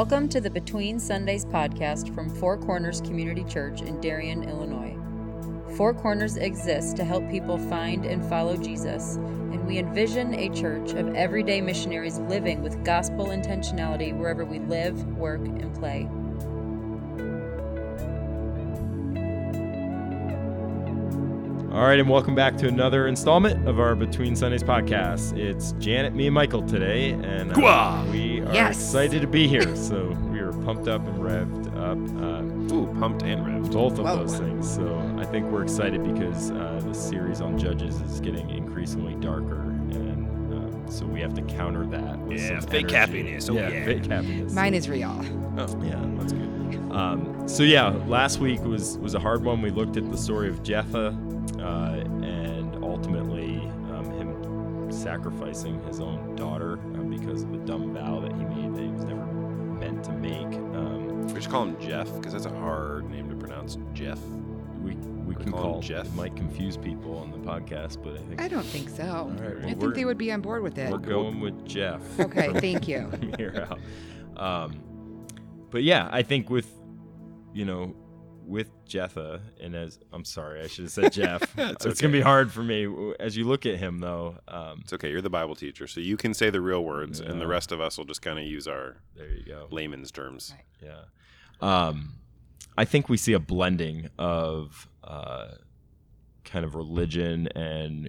Welcome to the Between Sundays podcast from Four Corners Community Church in Darien, Illinois. Four Corners exists to help people find and follow Jesus, and we envision a church of everyday missionaries living with gospel intentionality wherever we live, work, and play. All right, and welcome back to another installment of our Between Sundays podcast. It's Janet, me, and Michael today, and uh, we are Yes. excited to be here. So we are pumped up and revved up, uh, Ooh, pumped and revved. both of Whoa. those things. So I think we're excited because uh, the series on Judges is getting increasingly darker, and um, so we have to counter that. With Yeah, some fake energy. happiness. Oh, yeah, yeah. fake happiness. Mine is real. Oh, Yeah, that's good. Um, so yeah, last week was was a hard one. We looked at the story of Jephthah, uh, and ultimately him sacrificing his own daughter uh, because of a dumb vow that he made that he was never meant to make. Um, We should call him Jeff because that's a hard name to pronounce. Jeff. we we can call him call Jeff. It might confuse people on the podcast, but I think I don't think so. All right, well, I think they would be on board with it. we're going with Jeff. Okay, thank you. from here out. Um, but yeah, I think with you know with Jephthah and as I'm sorry, I should have said Jeff. It's it's gonna be hard for me as you look at him though. Um, It's okay. You're the Bible teacher, so you can say the real words, and the rest of us will just kind of use our there you go. layman's terms. Yeah. Um, I think we see a blending of uh, kind of religion and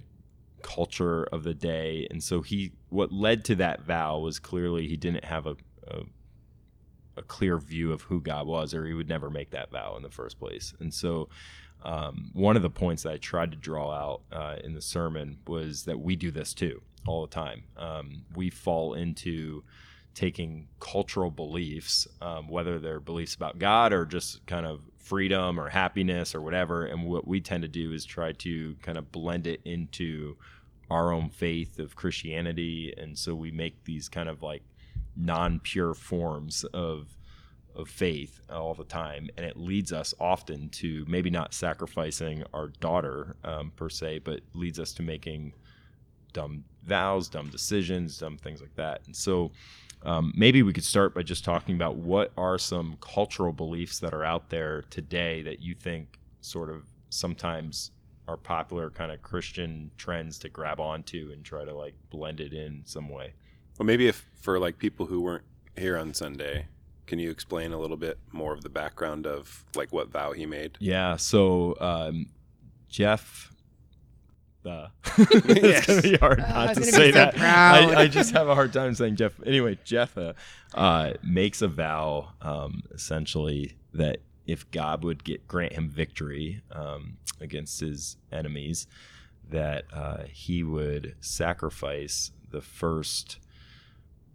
culture of the day, and so he what led to that vow was clearly he didn't have a, a a clear view of who God was, or he would never make that vow in the first place. And so, um, one of the points that I tried to draw out uh, in the sermon was that we do this too all the time. Um, we fall into taking cultural beliefs, um, whether they're beliefs about God or just kind of freedom or happiness or whatever, and what we tend to do is try to kind of blend it into our own faith of Christianity, and so we make these kind of like non-pure forms of of faith all the time, and it leads us often to maybe not sacrificing our daughter um, per se, but leads us to making dumb vows, dumb decisions, dumb things like that. And so um, maybe we could start by just talking about what are some cultural beliefs that are out there today that you think sort of sometimes are popular kind of Christian trends to grab onto and try to like blend it in some way. Well, maybe if for like people who weren't here on Sunday, can you explain a little bit more of the background of like what vow he made? Yeah. So um, Jeff. Uh, it's Yes. gonna be hard Oh, not I was to say so that. I, I just have a hard time saying Jeff. Anyway, Jeff uh, uh, makes a vow, um, essentially that if God would get grant him victory um, against his enemies, that uh, he would sacrifice the first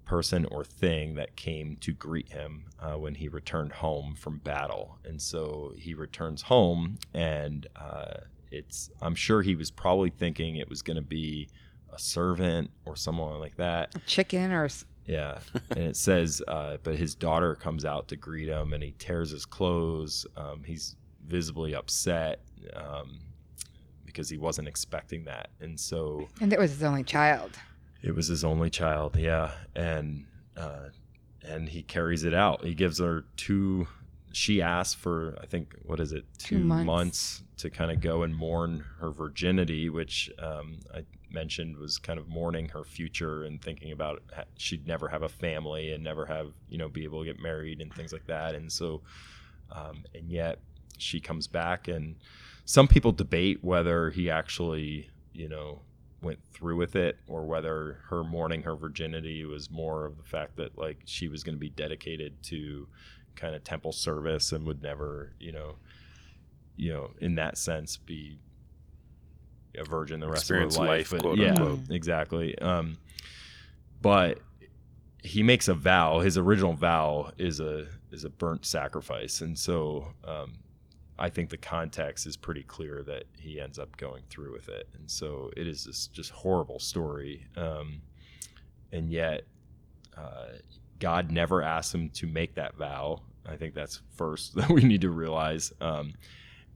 person or thing that came to greet him uh, when he returned home from battle. And so he returns home, and uh, it's I'm sure he was probably thinking it was going to be a servant or someone like that. a Chicken or Yeah, and it says, uh, but his daughter comes out to greet him, and he tears his clothes. Um, he's visibly upset um, because he wasn't expecting that, and so and that was his only child. It was his only child, yeah, and uh, and he carries it out. He gives her two. She asked for, I think, what is it, Two two, months. months. to kind of go and mourn her virginity, which um, I mentioned was kind of mourning her future and thinking about she'd never have a family and never have, you know, be able to get married and things like that. And so, um, and yet she comes back, and some people debate whether he actually, you know, went through with it or whether her mourning her virginity was more of the fact that like she was going to be dedicated to kind of temple service and would never you know you know in that sense be a virgin the rest Experience of her life life, but quote yeah unquote. exactly um but he makes a vow his original vow is a is a burnt sacrifice and so um I think the context is pretty clear that he ends up going through with it, and so it is this just horrible story. Um, and yet, uh, God never asked him to make that vow. I think that's first that we need to realize. Um,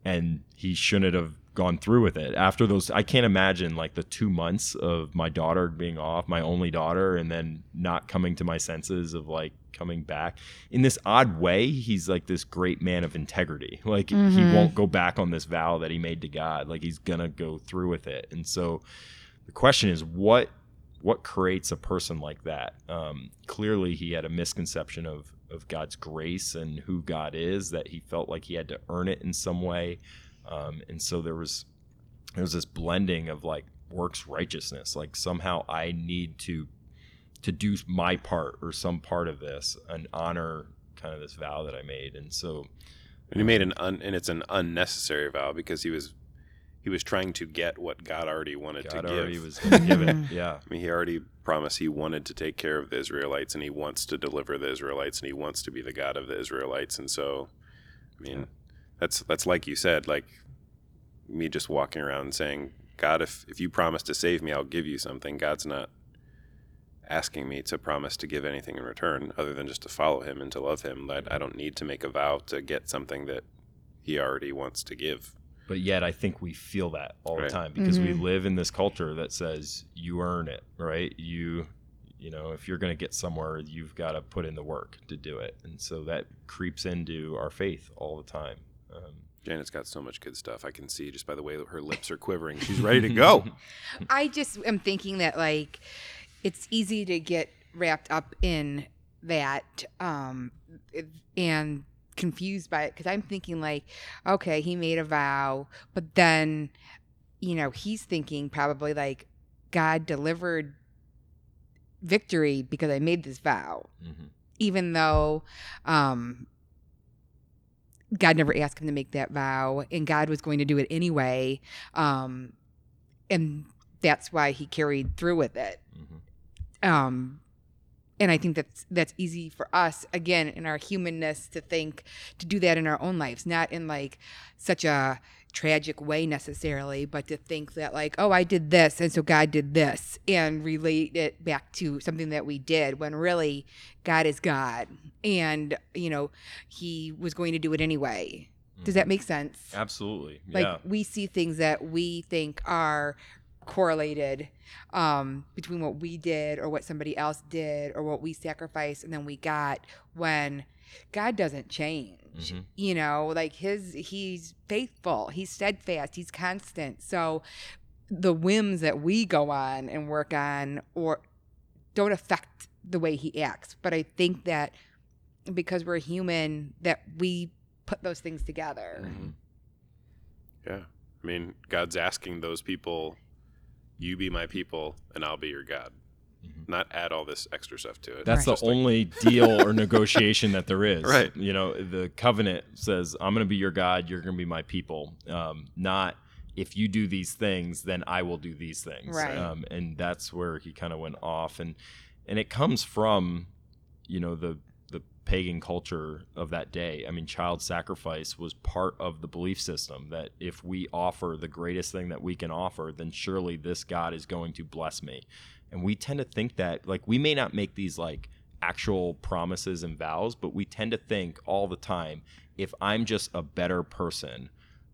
and he shouldn't have gone through with it. After those i can't imagine like the two months of my daughter being off my only daughter and then not coming to my senses of like coming back. In this odd way he's like this great man of integrity. Like he Mhm. won't go back on this vow that he made to god. Like he's gonna go through with it. And so the question is what what creates a person like that? Um, clearly he had a misconception of of god's grace and who god is that he felt like he had to earn it in some way um, and so there was there was this blending of like works righteousness like somehow i need to to do my part or some part of this and honor kind of this vow that i made and so And he made an un, and it's an unnecessary vow because he was he was trying to get what God already wanted god to give. already was going to give it yeah I mean, he already promised he wanted to take care of the Israelites, and he wants to deliver the Israelites, and he wants to be the God of the Israelites. And so, I mean, that's that's like you said, like me just walking around saying, "God, if if you promise to save me, I'll give you something." God's not asking me to promise to give anything in return, other than just to follow Him and to love Him. I, I don't need to make a vow to get something that He already wants to give. but yet I think we feel that all Right. the time because we Mhm. live in this culture that says you earn it, right? You you know, if you're going to get somewhere, you've got to put in the work to do it. And so that creeps into our faith all the time. Um, Janet's got so much good stuff. I can see just by the way that her lips are quivering. She's ready to go. I just am thinking that like it's easy to get wrapped up in that um and confused by it because I'm thinking like, okay, he made a vow, but then you know he's thinking probably like God delivered victory because I made this vow, mhm. even though um God never asked him to make that vow, and God was going to do it anyway. Um, and that's why he carried through with it. Mhm. Um, and I think that's that's easy for us again in our humanness to think to do that in our own lives, not in like such a tragic way necessarily, but to think that like, oh, I did this, and so God did this, and relate it back to something that we did when really God is God, and you know He was going to do it anyway. Does that make sense? Absolutely. like yeah. we see things that we think are correlated um, between what we did or what somebody else did or what we sacrificed and then we got when god doesn't change Mhm. you know like his he's faithful he's steadfast he's constant so the whims that we go on and work on or don't affect the way he acts but i think that because we're human that we put those things together Mhm. Yeah. I mean, God's asking those people, you be my people and I'll be your God. Mhm. Not add all this extra stuff to it. That's Right. the only deal or negotiation that there is. Right. You know, the covenant says, I'm going to be your God, you're going to be my people. Um, not if you do these things, then I will do these things. Right. Um, and that's where he kind of went off. And, and it comes from, you know, the, the pagan culture of that day. I mean, child sacrifice was part of the belief system that if we offer the greatest thing that we can offer, then surely this God is going to bless me. And we tend to think that, like, we may not make these like actual promises and vows, but we tend to think all the time if I'm just a better person,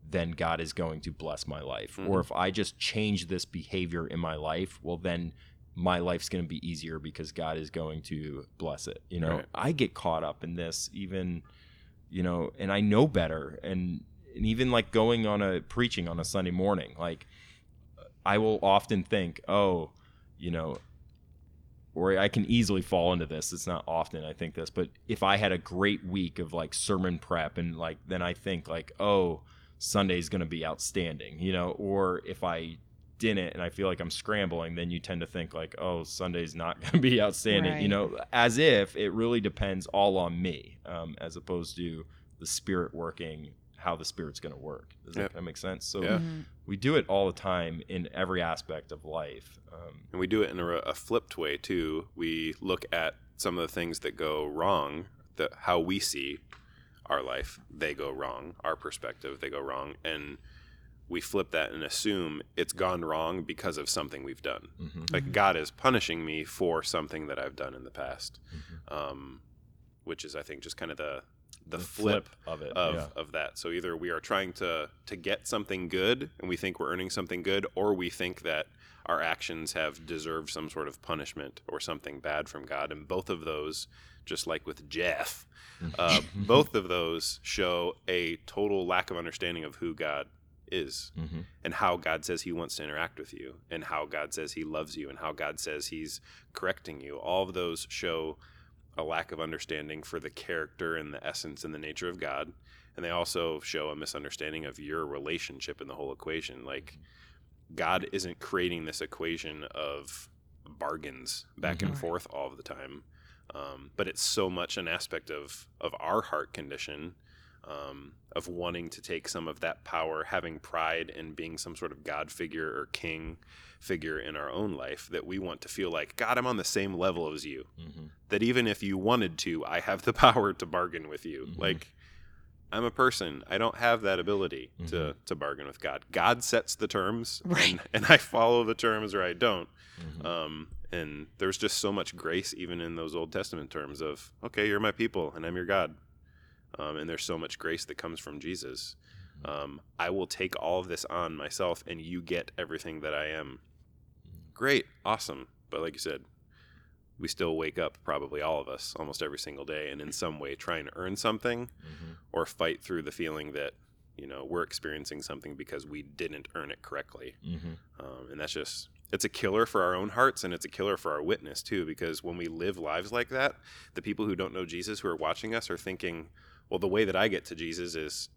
then God is going to bless my life. Or Mhm. if I just change this behavior in my life, well, then my life's going to be easier because God is going to bless it. You know, Right. I get caught up in this even, you know, and I know better. And, and even like going on a preaching on a Sunday morning, like I will often think, oh, you know, or I can easily fall into this. It's not often I think this, but if I had a great week of like sermon prep and like then I think like, oh, Sunday's going to be outstanding, you know, or if I didn't and I feel like I'm scrambling, then you tend to think like, oh, Sunday's not going to be outstanding, you know, as if it really depends all on me, um, as opposed to the spirit working, how the spirit's going to work. Does Yep. that, that make sense? So Yeah. Mhm. we do it all the time in every aspect of life. Um, And we do it in a, a flipped way too. We look at some of the things that go wrong, that how we see our life, they go wrong. Our perspective, they go wrong, and we flip that and assume it's gone wrong because of something we've done. mhm. Like God is punishing me for something that I've done in the past. Mhm. Um, which is I think just kind of the the, The flip, flip of it, of, yeah. of that. So either we are trying to to get something good and we think we're earning something good, or we think that our actions have deserved some sort of punishment or something bad from God. And both of those, just like with Jeff, uh, both of those show a total lack of understanding of who God is Mhm. and how God says he wants to interact with you and how God says he loves you and how God says he's correcting you. All of those show a lack of understanding for the character and the essence and the nature of God. And they also show a misunderstanding of your relationship in the whole equation. Like, God isn't creating this equation of bargains back and Mhm. forth all of the time. Um, but it's so much an aspect of, of our heart condition um, of wanting to take some of that power, having pride and being some sort of God figure or king figure in our own life, that we want to feel like, God, I'm on the same level as you. Mhm. That even if you wanted to, I have the power to bargain with you. Mhm. Like, I'm a person. I don't have that ability to, to bargain with God. God sets the terms, Right. and, and I follow the terms or I don't. Mhm. Um, and there's just so much grace even in those Old Testament terms of, okay, you're my people and I'm your God. Um, and there's so much grace that comes from Jesus. Um, I will take all of this on myself and you get everything that I am. Great, awesome. But like you said, we still wake up, probably all of us, almost every single day, and in some way try and earn something Mhm. or fight through the feeling that, you know, we're experiencing something because we didn't earn it correctly Mhm. um, and that's just it's a killer for our own hearts and it's a killer for our witness too because when we live lives like that the people who don't know jesus who are watching us are thinking well the way that i get to jesus is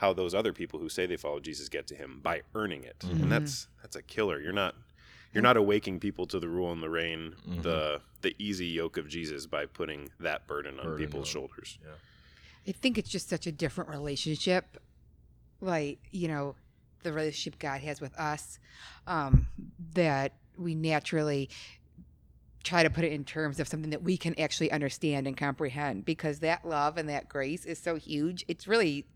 how those other people who say they follow jesus get to him by earning it Mhm. and that's that's a killer you're not you're not awaking people to the rule and the reign Mhm. the the easy yoke of jesus by putting that burden on Burden people's on- shoulders Yeah. I think it's just such a different relationship. Like, you know, the relationship God has with us, um, that we naturally try to put it in terms of something that we can actually understand and comprehend because that love and that grace is so huge. It's really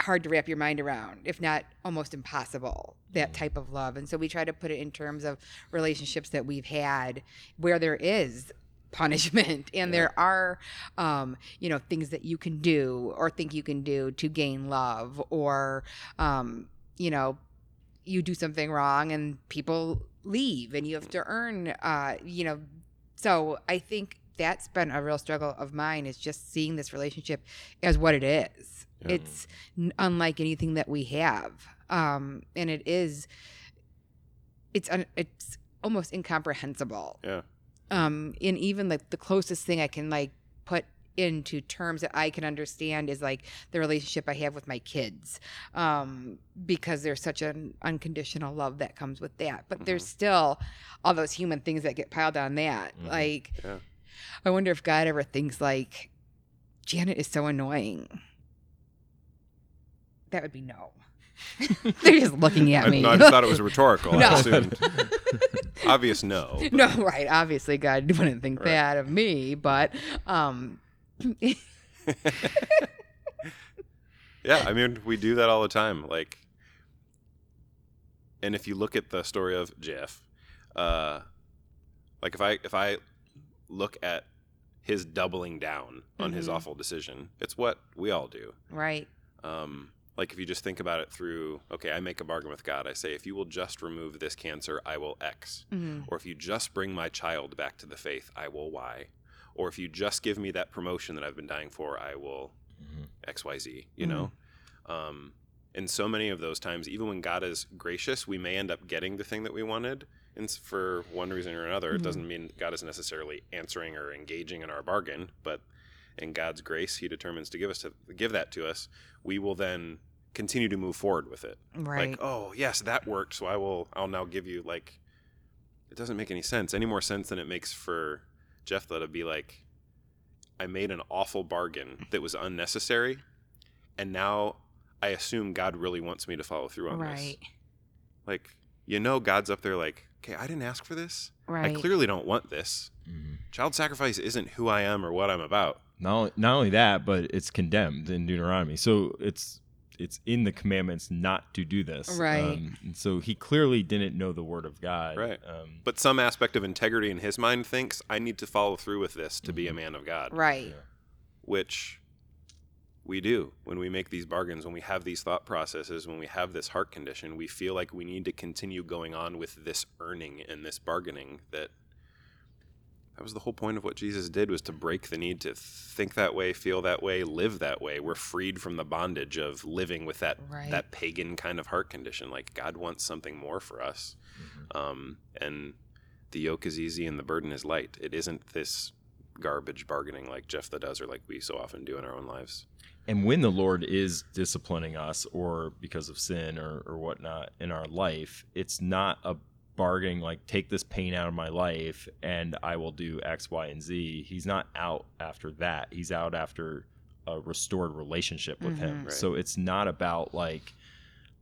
hard to wrap your mind around, if not almost impossible, that Mhm. type of love. And so we try to put it in terms of relationships that we've had where there is punishment and Yeah. there are um, you know things that you can do or think you can do to gain love or um, you know you do something wrong and people leave and you have to earn uh, you know so i think that's been a real struggle of mine is just seeing this relationship as what it is. Yeah. it's n- unlike anything that we have. Um, and it is it's un- it's almost incomprehensible. Yeah. Um and even like the closest thing i can like put into terms that i can understand is like the relationship i have with my kids um because there's such an unconditional love that comes with that. But there's still all those human things that get piled on that. Mhm. like Yeah. I wonder if god ever thinks like janet is so annoying that would be no they're just looking at I, me no, I just thought it was rhetorical No. i assumed obvious no but- no, right. Obviously, God wouldn't think Right. that of me, but um, yeah, I mean, we do that all the time. Like, and if you look at the story of Jeff, uh, like if I if I look at his doubling down on his Mhm. awful decision, it's what we all do. right. Um, like if you just think about it through, okay, I make a bargain with God. I say, if you will just remove this cancer, I will X. Mhm. Or if you just bring my child back to the faith, I will Y. Or if you just give me that promotion that I've been dying for, I will Mhm. XYZ, you know? Um, and so many of those times, even when God is gracious, we may end up getting the thing that we wanted. And for one reason or another, it Mhm. doesn't mean God is necessarily answering or engaging in our bargain, but in God's grace, He determines to give us to give that to us. We will then continue to move forward with it. Right. Like, oh yes, that worked, so I will. I'll now give you like. It doesn't make any sense. Any more sense than it makes for Jephthah to be like, I made an awful bargain that was unnecessary, and now I assume God really wants me to follow through on this. right. Like, you know, God's up there like, okay, I didn't ask for this. Right. I clearly don't want this. Mhm. Child sacrifice isn't who I am or what I'm about. Not only, not only that, but it's condemned in Deuteronomy. So it's it's in the commandments not to do this. Right. Um, and so he clearly didn't know the word of God. Right. Um, But some aspect of integrity in his mind thinks I need to follow through with this to be a man of God. right. which we do when we make these bargains, when we have these thought processes, when we have this heart condition, we feel like we need to continue going on with this earning and this bargaining that that was the whole point of what Jesus did was to break the need to think that way, feel that way, live that way. We're freed from the bondage of living with that Right. that pagan kind of heart condition. Like God wants something more for us, um, and the yoke is easy and the burden is light. It isn't this garbage bargaining like Jephthah does, or like we so often do in our own lives. And when the Lord is disciplining us, or because of sin or, or whatnot in our life, it's not a bargaining like, take this pain out of my life and I will do X, Y, and Z. He's not out after that. He's out after a restored relationship with Him. Mhm. Right. So it's not about like,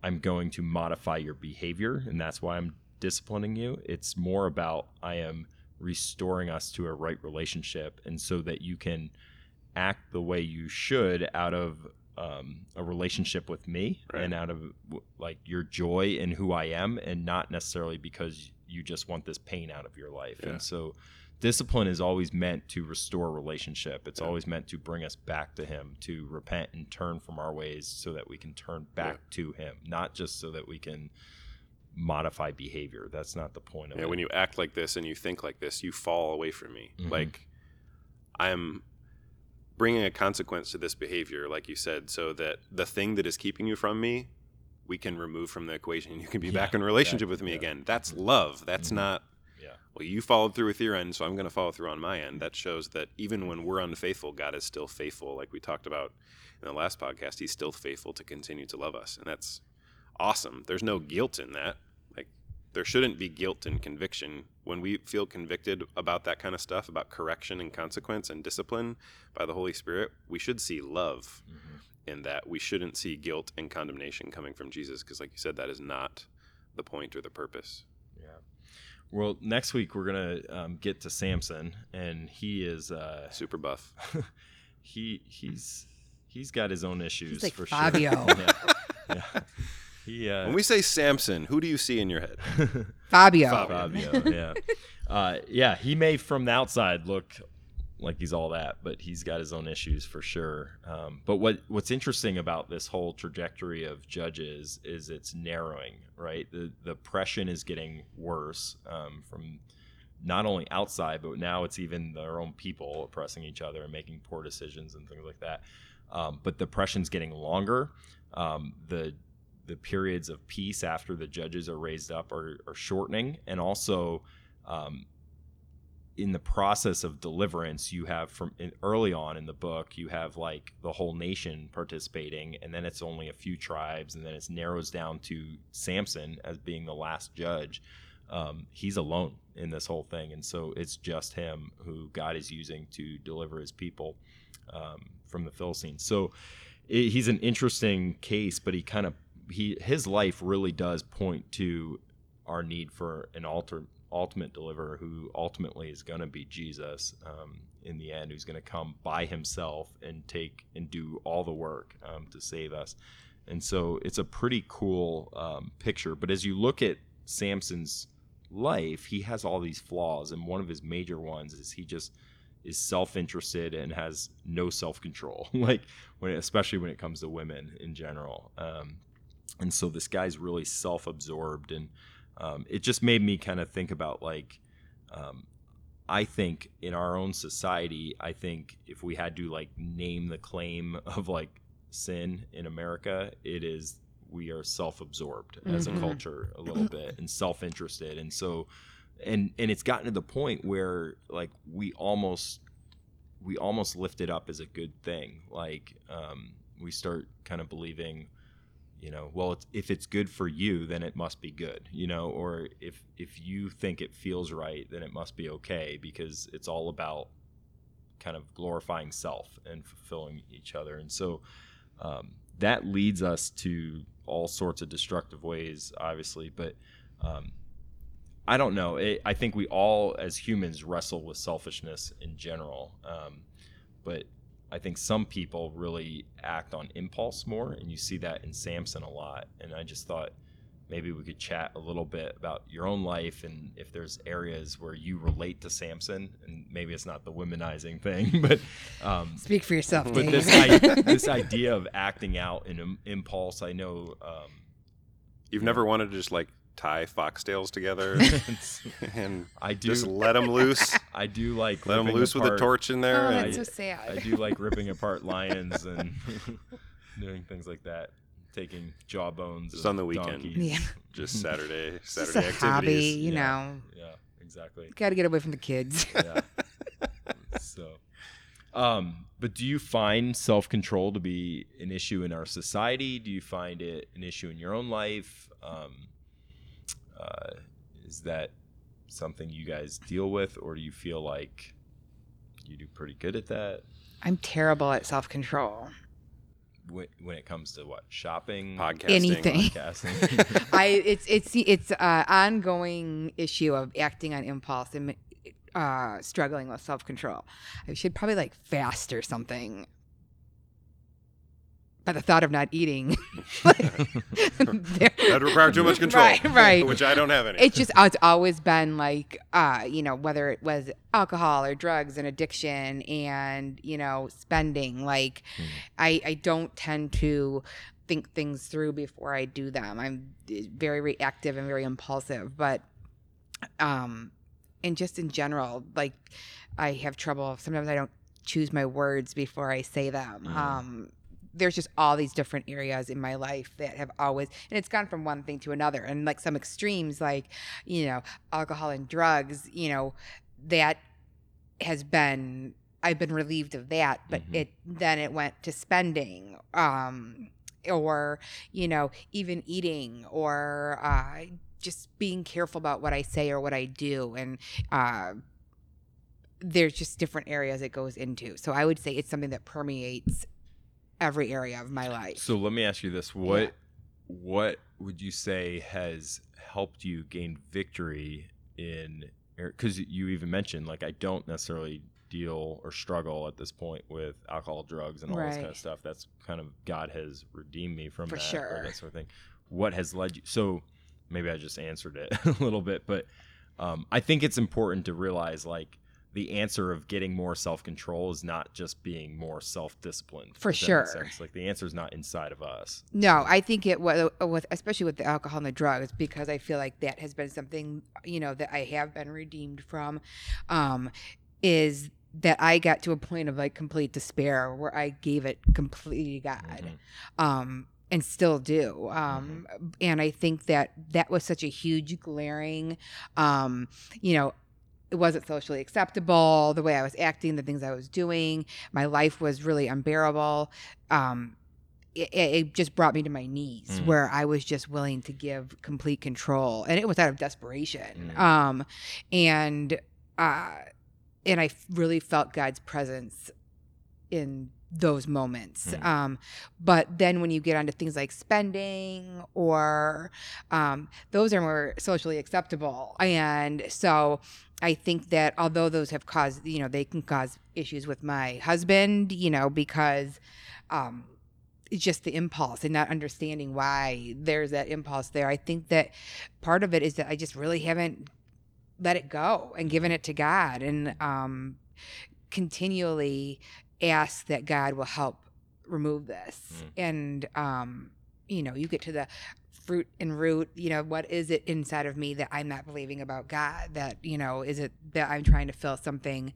I'm going to modify your behavior and that's why I'm disciplining you. It's more about, I am restoring us to a right relationship and so that you can act the way you should out of um, a relationship with me Right. and out of like your joy in who I am and not necessarily because you just want this pain out of your life. Yeah. And so discipline is always meant to restore relationship. It's Yeah. always meant to bring us back to him, to repent and turn from our ways so that we can turn back to him, not just so that we can modify behavior. That's not the point of Yeah, it. when you act like this and you think like this, you fall away from me. Mhm. Like I'm bringing a consequence to this behavior, like you said, so that the thing that is keeping you from me, we can remove from the equation. And you can be Yeah, back in relationship exactly, with me yeah. again. That's love. That's Mhm. not. Yeah. Well, you followed through with your end, so I'm going to follow through on my end. That shows that even when we're unfaithful, God is still faithful. Like we talked about in the last podcast, He's still faithful to continue to love us, and that's awesome. There's no guilt in that. Like there shouldn't be guilt and conviction when we feel convicted about that kind of stuff, about correction and consequence and discipline by the Holy Spirit. We should see love Mhm. in that. We shouldn't see guilt and condemnation coming from Jesus, because, like you said, that is not the point or the purpose. Yeah. Well, next week we're gonna um, get to Samson, and he is uh, Super buff. he he's he's got his own issues like for Fabio. sure. yeah. yeah. He uh, When we say Samson, who do you see in your head? Fabio. Fabio. Fabio, yeah, uh, yeah. He may from the outside look like he's all that, but he's got his own issues for sure. Um, but what what's interesting about this whole trajectory of judges is it's narrowing, right? The the oppression is getting worse um, from not only outside, but now it's even their own people oppressing each other and making poor decisions and things like that. Um, but the oppression's getting longer. Um, the the periods of peace after the judges are raised up are, are shortening, and also um, in the process of deliverance, you have from in, early on in the book, you have like the whole nation participating, and then it's only a few tribes, and then it narrows down to Samson as being the last judge. Um, he's alone in this whole thing, and so it's just him who God is using to deliver his people um, from the Philistines. So i he's an interesting case, but he kind of he his life really does point to our need for an alter, ultimate deliverer who ultimately is going to be Jesus um, in the end, who's going to come by himself and take and do all the work um, to save us. And so it's a pretty cool um, picture. But as you look at Samson's life, he has all these flaws, and one of his major ones is he just is self-interested and has no self-control like when especially when it comes to women in general um, and so this guy's really self-absorbed and um, it just made me kind of think about like um, i think in our own society i think if we had to like name the claim of like sin in america it is we are self-absorbed as a Mhm. culture a little bit and self-interested and so and and it's gotten to the point where like we almost we almost lift it up as a good thing like um, we start kind of believing you know well it's, if it's good for you then it must be good you know or if if you think it feels right then it must be okay because it's all about kind of glorifying self and fulfilling each other and so um, that leads us to all sorts of destructive ways obviously but um, I don't know. It, I think we all, as humans, wrestle with selfishness in general. Um, but I think some people really act on impulse more, and you see that in Samson a lot. And I just thought, maybe we could chat a little bit about your own life and if there's areas where you relate to Samson. And maybe it's not the womenizing thing, but um, Speak for yourself, but Dave. this I, this idea of acting out in impulse. I know. Um, You've never wanted to just like tie foxtails together and I do. just let them loose, I do like let them ripping loose with a torch in there. oh, and that's so sad. I do like ripping apart lions and doing things like that, taking jawbones. Just on the weekend. donkeys. Yeah. just Saturday, It's just Saturday a activities. hobby, you Yeah. know. Yeah, exactly. Got to get away from the kids. Yeah. so, um, but do you find self control to be an issue in our society? Do you find it an issue in your own life? Um, uh, is that something you guys deal with, or do you feel like you do pretty good at that I'm terrible at self control. when, when it comes to what shopping, Podcasting. Anything. podcasting? I it's it's it's a ongoing issue of acting on impulse and uh, struggling with self control. I should probably like fast or something. But the thought of not eating, That required too much control. Right, right. Which I don't have any. it's just it's always been like uh you know whether it was alcohol or drugs and addiction and you know spending like Hmm. i i don't tend to think things through before i do them i'm eh, very reactive and very impulsive but um and just in general like i have trouble sometimes i don't choose my words before i say them Mhm. um there's just all these different areas in my life that have always and it's gone from one thing to another. And like some extremes like you know alcohol and drugs you know that has been i've been relieved of that but Mhm. it then it went to spending um or you know even eating or uh just being careful about what i say or what i do. And uh there's just different areas it goes into. So i would say it's something that permeates every area of my life So let me ask you this: what what would you say has helped you gain victory in? Because you even mentioned like I don't necessarily deal or struggle at this point with alcohol, drugs, and all this kind of stuff. That's kind of God has redeemed me from For that, sure. or that sort of thing. What has led you? So maybe I just answered it a little bit, but um, I think it's important to realize like the answer of getting more self control is not just being more self disciplined. For sure. Like the answer is not inside of us. No, I think it was with especially with the alcohol and the drugs because I feel like that has been something you know that I have been redeemed from. Um, is that I got to a point of like complete despair where I gave it completely to God, Mhm. um, and still do. Um, And I think that that was such a huge glaring, um, you know. It wasn't socially acceptable the way I was acting, the things I was doing. My life was really unbearable. Um, it, it just brought me to my knees Mm. where I was just willing to give complete control and it was out of desperation Mm. um and uh and I really felt God's presence in those moments Mm. um but then when you get onto things like spending or um those are more socially acceptable and so I think that although those have caused, you know, they can cause issues with my husband, you know, because um, it's just the impulse and not understanding why there's that impulse there. I think that part of it is that I just really haven't let it go and given it to God and um, continually ask that God will help remove this. Mm. And, um, you know, you get to the fruit and root, you know, what is it inside of me that I'm not believing about God? That, you know, is it that I'm trying to fill something?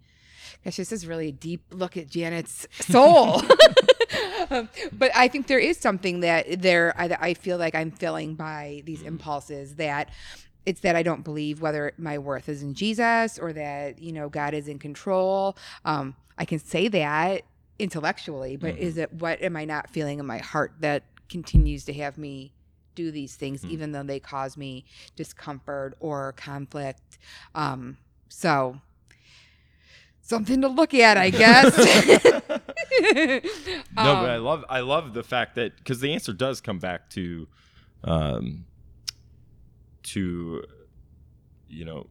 Gosh, this is really a deep look at Janet's soul. Um, but I think there is something that there I, I feel like I'm filling by these impulses that it's that I don't believe whether my worth is in Jesus or that you know God is in control. Um, I can say that intellectually, but Mhm. is it what am I not feeling in my heart that continues to have me do these things Mhm. even though they cause me discomfort or conflict? Um, so something to look at, I guess. no, but I Um, love I love the fact that because the answer does come back to, um, to, you know,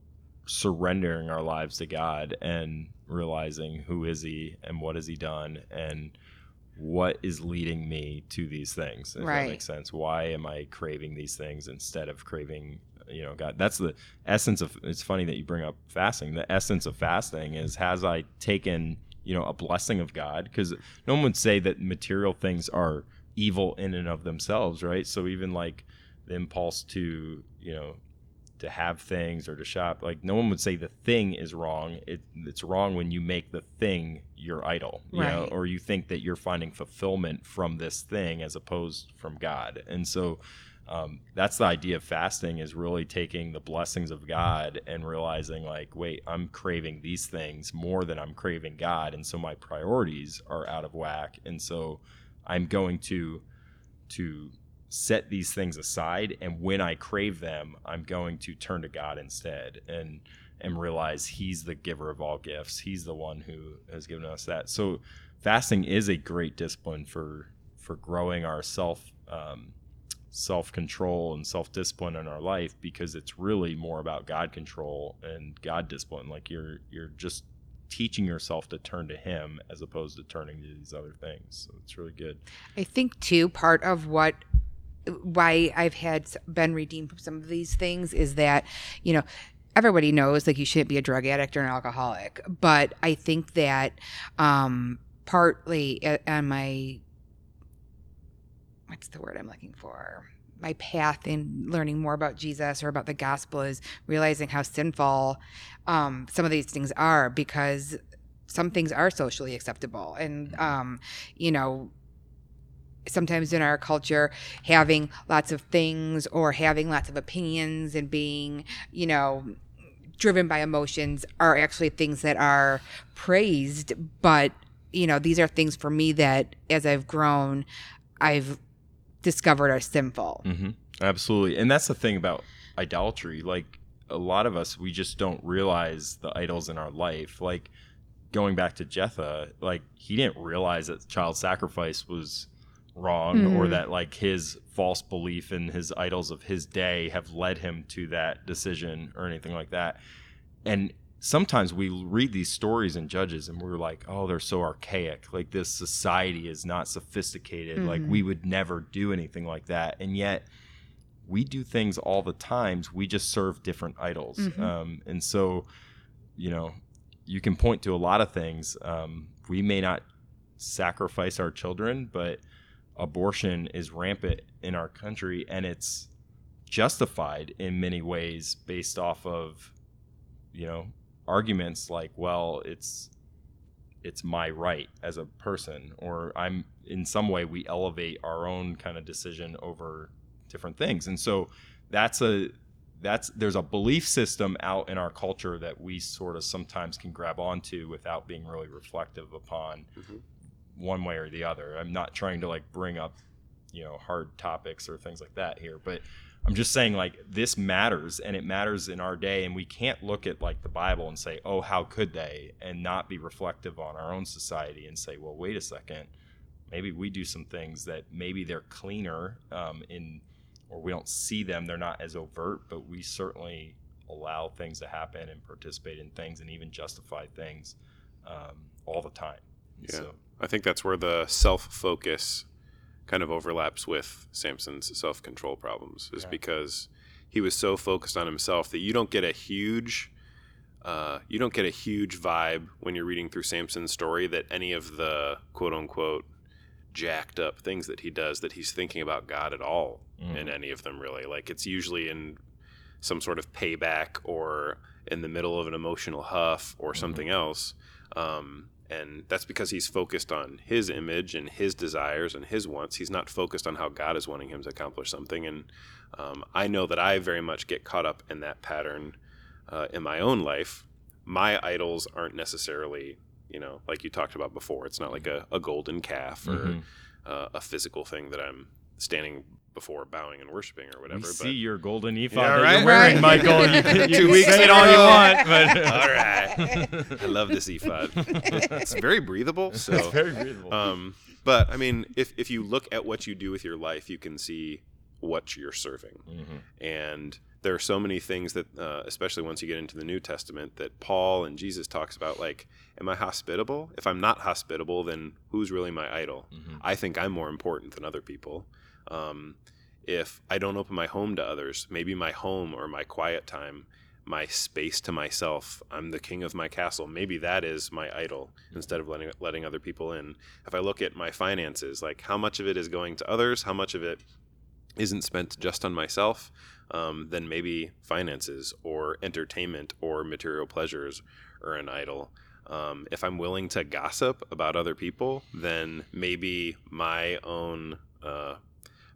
surrendering our lives to God and realizing who is He and what has He done and what is leading me to these things if Right. that makes sense. Why am i craving these things instead of craving you know god? That's the essence of it's funny that you bring up fasting. The essence of fasting is has i taken you know a blessing of god? Because no one would say that material things are evil in and of themselves right? So even like the impulse to you know to have things or to shop like no one would say the thing is wrong. It, it's wrong when you make the thing your idol you know Right. or you think that you're finding fulfillment from this thing as opposed from god. And so um, that's the idea of fasting is really taking the blessings of god and realizing like wait i'm craving these things more than i'm craving god. And so my priorities are out of whack. And so i'm going to to set these things aside and when i crave them i'm going to turn to god instead and and realize he's the giver of all gifts he's the one who has given us that so fasting is a great discipline for for growing our self um, self control and self discipline in our life because it's really more about God control and God discipline. Like you're you're just teaching yourself to turn to Him as opposed to turning to these other things. So it's really good. I think too part of what why I've had been redeemed from some of these things is that you know everybody knows like you shouldn't be a drug addict or an alcoholic, but I think that um, partly a- on my what's the word I'm looking for? My path in learning more about Jesus or about the gospel is realizing how sinful um, some of these things are because some things are socially acceptable and um, you know sometimes in our culture having lots of things or having lots of opinions and being you know driven by emotions are actually things that are praised but you know these are things for me that as i've grown i've discovered are sinful Mm-hmm. Absolutely. And that's the thing about idolatry. Like a lot of us, we just don't realize the idols in our life. Like going back to Jephthah, like he didn't realize that child sacrifice was wrong or Mhm. that like his false belief in his idols of his day have led him to that decision or anything like that. And sometimes we read these stories in judges and we're like oh they're so archaic like this society is not sophisticated like Mhm. we would never do anything like that and yet we do things all the times we just serve different idols Mhm. um, and so you know you can point to a lot of things um, we may not sacrifice our children but abortion is rampant in our country and it's justified in many ways based off of you know arguments like well it's it's my right as a person or i'm in some way we elevate our own kind of decision over different things and so that's a that's there's a belief system out in our culture that we sort of sometimes can grab onto without being really reflective upon Mhm. One way or the other. I'm not trying to like bring up you know hard topics or things like that here but i'm just saying like this matters and it matters in our day and we can't look at like the bible and say oh how could they? and not be reflective on our own society and say well wait a second. Maybe we do some things that maybe they're cleaner um, in or we don't see them. They're not as overt but we certainly allow things to happen and participate in things and even justify things um, all the time. Yeah. so I think that's where the self focus kind of overlaps with Samson's self control problems, is Yeah. because he was so focused on himself that you don't get a huge. Uh, you don't get a huge vibe when you're reading through Samson's story that any of the quote unquote jacked up things that he does that he's thinking about God at all Mhm. in any of them really. Like it's usually in some sort of payback or in the middle of an emotional huff or something else. Um, and that's because he's focused on his image and his desires and his wants. He's not focused on how God is wanting him to accomplish something. And um, I know that I very much get caught up in that pattern uh, in my own life. My idols aren't necessarily, you know, like you talked about before. It's not like a, a golden calf or Mhm. uh, a physical thing that I'm standing before bowing and worshiping or whatever. we but see your golden ephod Yeah, that right? you're wearing, Right. Michael. You, can- you Two weeks say it all you want, but all right, I love this ephod. It's very breathable. So it's very beautiful. Um, but I mean, if if you look at what you do with your life, you can see what you're serving. Mhm. And there are so many things that, uh, especially once you get into the New Testament, that Paul and Jesus talks about. Like, am I hospitable? If I'm not hospitable, then who's really my idol? Mhm. I think I'm more important than other people. Um, if I don't open my home to others, maybe my home or my quiet time, my space to myself, I'm the king of my castle. Maybe that is my idol instead of letting letting other people in. If I look at my finances, like how much of it is going to others, how much of it isn't spent just on myself, um, then maybe finances or entertainment or material pleasures are an idol. Um, if I'm willing to gossip about other people, then maybe my own uh,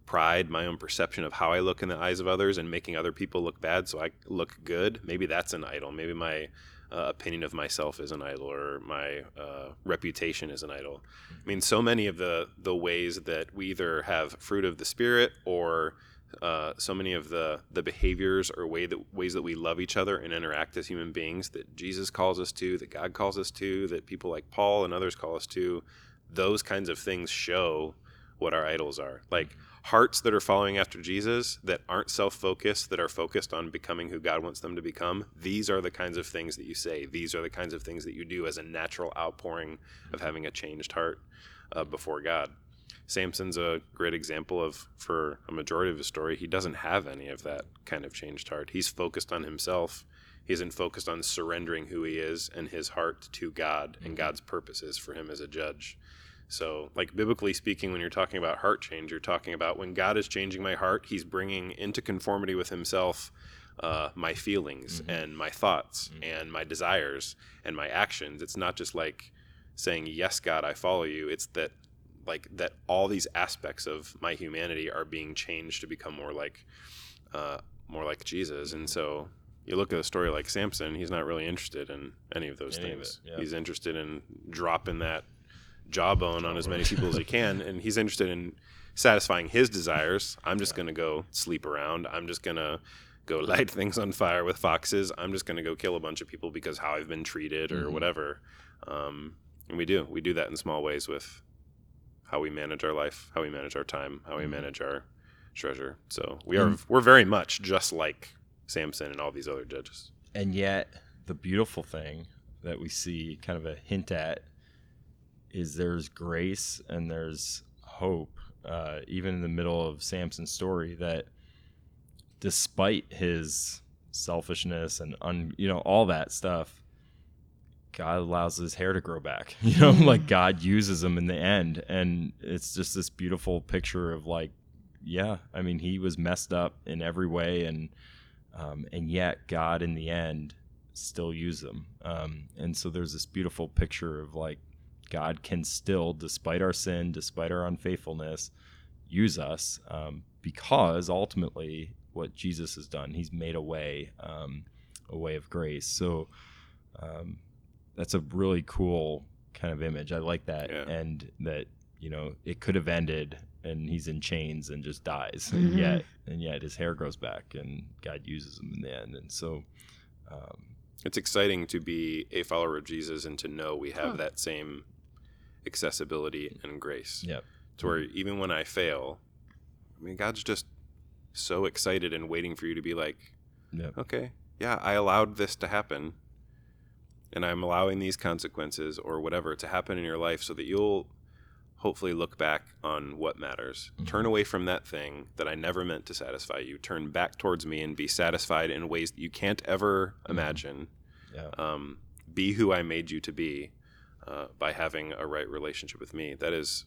pride, my own perception of how I look in the eyes of others and making other people look bad so I look good, maybe that's an idol. Maybe my uh, opinion of myself is an idol or my uh, reputation is an idol. I mean, so many of the, the ways that we either have fruit of the Spirit or uh, so many of the, the behaviors or way that, ways that we love each other and interact as human beings that Jesus calls us to, that God calls us to, that people like Paul and others call us to, those kinds of things show what our idols are. Like hearts that are following after Jesus that aren't self focused, that are focused on becoming who God wants them to become. These are the kinds of things that you say. These are the kinds of things that you do as a natural outpouring of having a changed heart uh, before God. Samson's a great example of, for a majority of his story, he doesn't have any of that kind of changed heart. He's focused on himself. He isn't focused on surrendering who he is and his heart to God and God's purposes for him as a judge. So, like biblically speaking, when you're talking about heart change, you're talking about when God is changing my heart, He's bringing into conformity with Himself uh, my feelings and my thoughts and my desires and my actions. It's not just like saying, Yes, God, I follow you. It's that, like, that all these aspects of my humanity are being changed to become more like, uh, more like Jesus. And so, you look at a story like Samson, he's not really interested in any of those Any of things. it, yeah. He's interested in dropping that jawbone on as many people as he can, and he's interested in satisfying his desires. I'm just going to go sleep around. I'm just going to go light things on fire with foxes. I'm just going to go kill a bunch of people because how I've been treated or Mhm. whatever. Um, and we do. We do that in small ways with how we manage our life, how we manage our time, how we Mhm. manage our treasure. So we are And- we're very much just like Samson and all these other judges. And yet, the beautiful thing that we see kind of a hint at is there's grace and there's hope, uh, even in the middle of Samson's story, that despite his selfishness and un, you know all that stuff, God allows his hair to grow back. You know, like God uses him in the end, and it's just this beautiful picture of like, yeah, I mean, he was messed up in every way, and um, and yet God in the end still used them. Um, and so there's this beautiful picture of like God can still, despite our sin, despite our unfaithfulness, use us um, because ultimately what Jesus has done, He's made a way, um, a way of grace. So um, that's a really cool kind of image. I like that, Yeah. and that you know it could have ended and he's in chains and just dies, and yet and yet his hair grows back and God uses him in the end. And so. Um, It's exciting to be a follower of Jesus and to know we have Huh. that same accessibility and grace. Yep. To where even when I fail, I mean, God's just so excited and waiting for you to be like, Yep. okay, yeah, I allowed this to happen. And I'm allowing these consequences or whatever to happen in your life so that you'll hopefully look back on what matters. Mhm. Turn away from that thing that I never meant to satisfy you. Turn back towards me and be satisfied in ways that you can't ever imagine. Yeah. Um, be who I made you to be uh, by having a right relationship with me. That is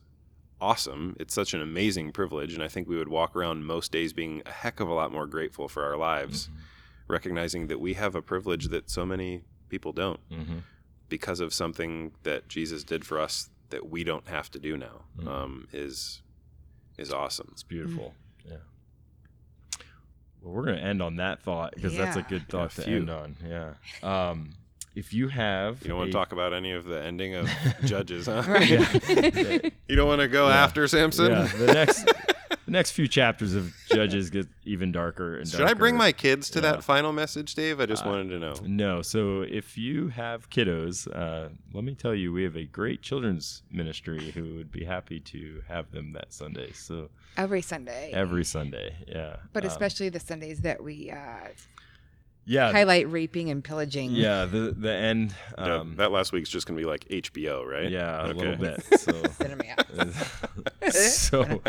awesome. It's such an amazing privilege. And I think we would walk around most days being a heck of a lot more grateful for our lives, recognizing that we have a privilege that so many people don't Mm-hmm. because of something that Jesus did for us that we don't have to do now Mhm. um, is is awesome. It's beautiful. Yeah. Well, we're going to end on that thought because that's a good thought Yeah, to end on. Yeah. Um, if you have, You don't want to talk about any of the ending of Judges, huh? Right. Yeah. You don't want to go Yeah. after Samson? Yeah, the next the next few chapters of Judges get even darker and Darker. Should. I bring my kids to Yeah. that final message, Dave? I just Uh, wanted to know. No. So if you have kiddos, uh, let me tell you, we have a great children's ministry who would be happy to have them that Sunday. So Every Sunday. every Sunday, yeah. but Um, especially the Sundays that we uh, yeah, highlight raping and pillaging. yeah. The the end. Yeah, Um, that last week's just gonna be like HBO, right? yeah, a Okay. little bit. So. Cinema. so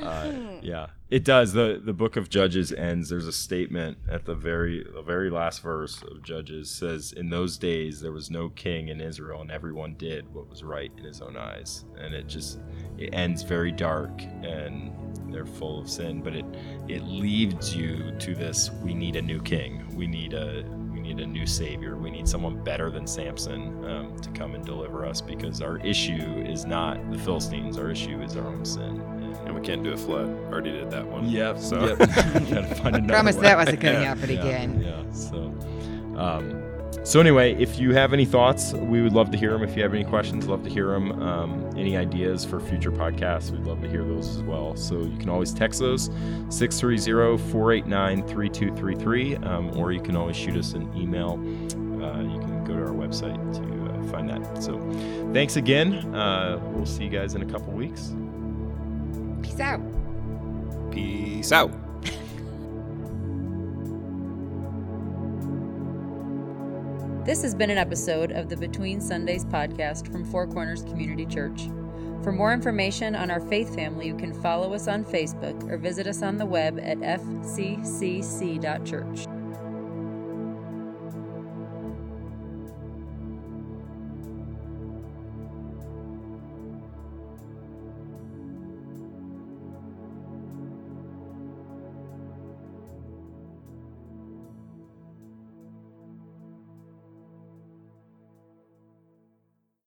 uh, yeah it does the the book of judges ends there's a statement at the very the very last verse of judges says in those days there was no king in israel and everyone did what was right in his own eyes and it just it ends very dark and they're full of sin but it it leads you to this we need a new king we need a we need a new savior we need someone better than samson um, to come and deliver us because our issue is not the philistines our issue is our own sin And we can't do a flood. Already did that one. Yep. So Yep. Gotta find another Promise one. that wasn't gonna Yeah, happen yeah, again. Yeah. So, um, so anyway, if you have any thoughts, we would love to hear them. If you have any questions, love to hear them. Um, any ideas for future podcasts, we'd love to hear those as well. So you can always text those 630-489-3233, um, or you can always shoot us an email. Uh, you can go to our website to uh, find that. So thanks again. Uh, we'll see you guys in a couple weeks. Peace out. Peace out. This has been an episode of the Between Sundays podcast from Four Corners Community Church. For more information on our faith family, you can follow us on Facebook or visit us on the web at fccc.church.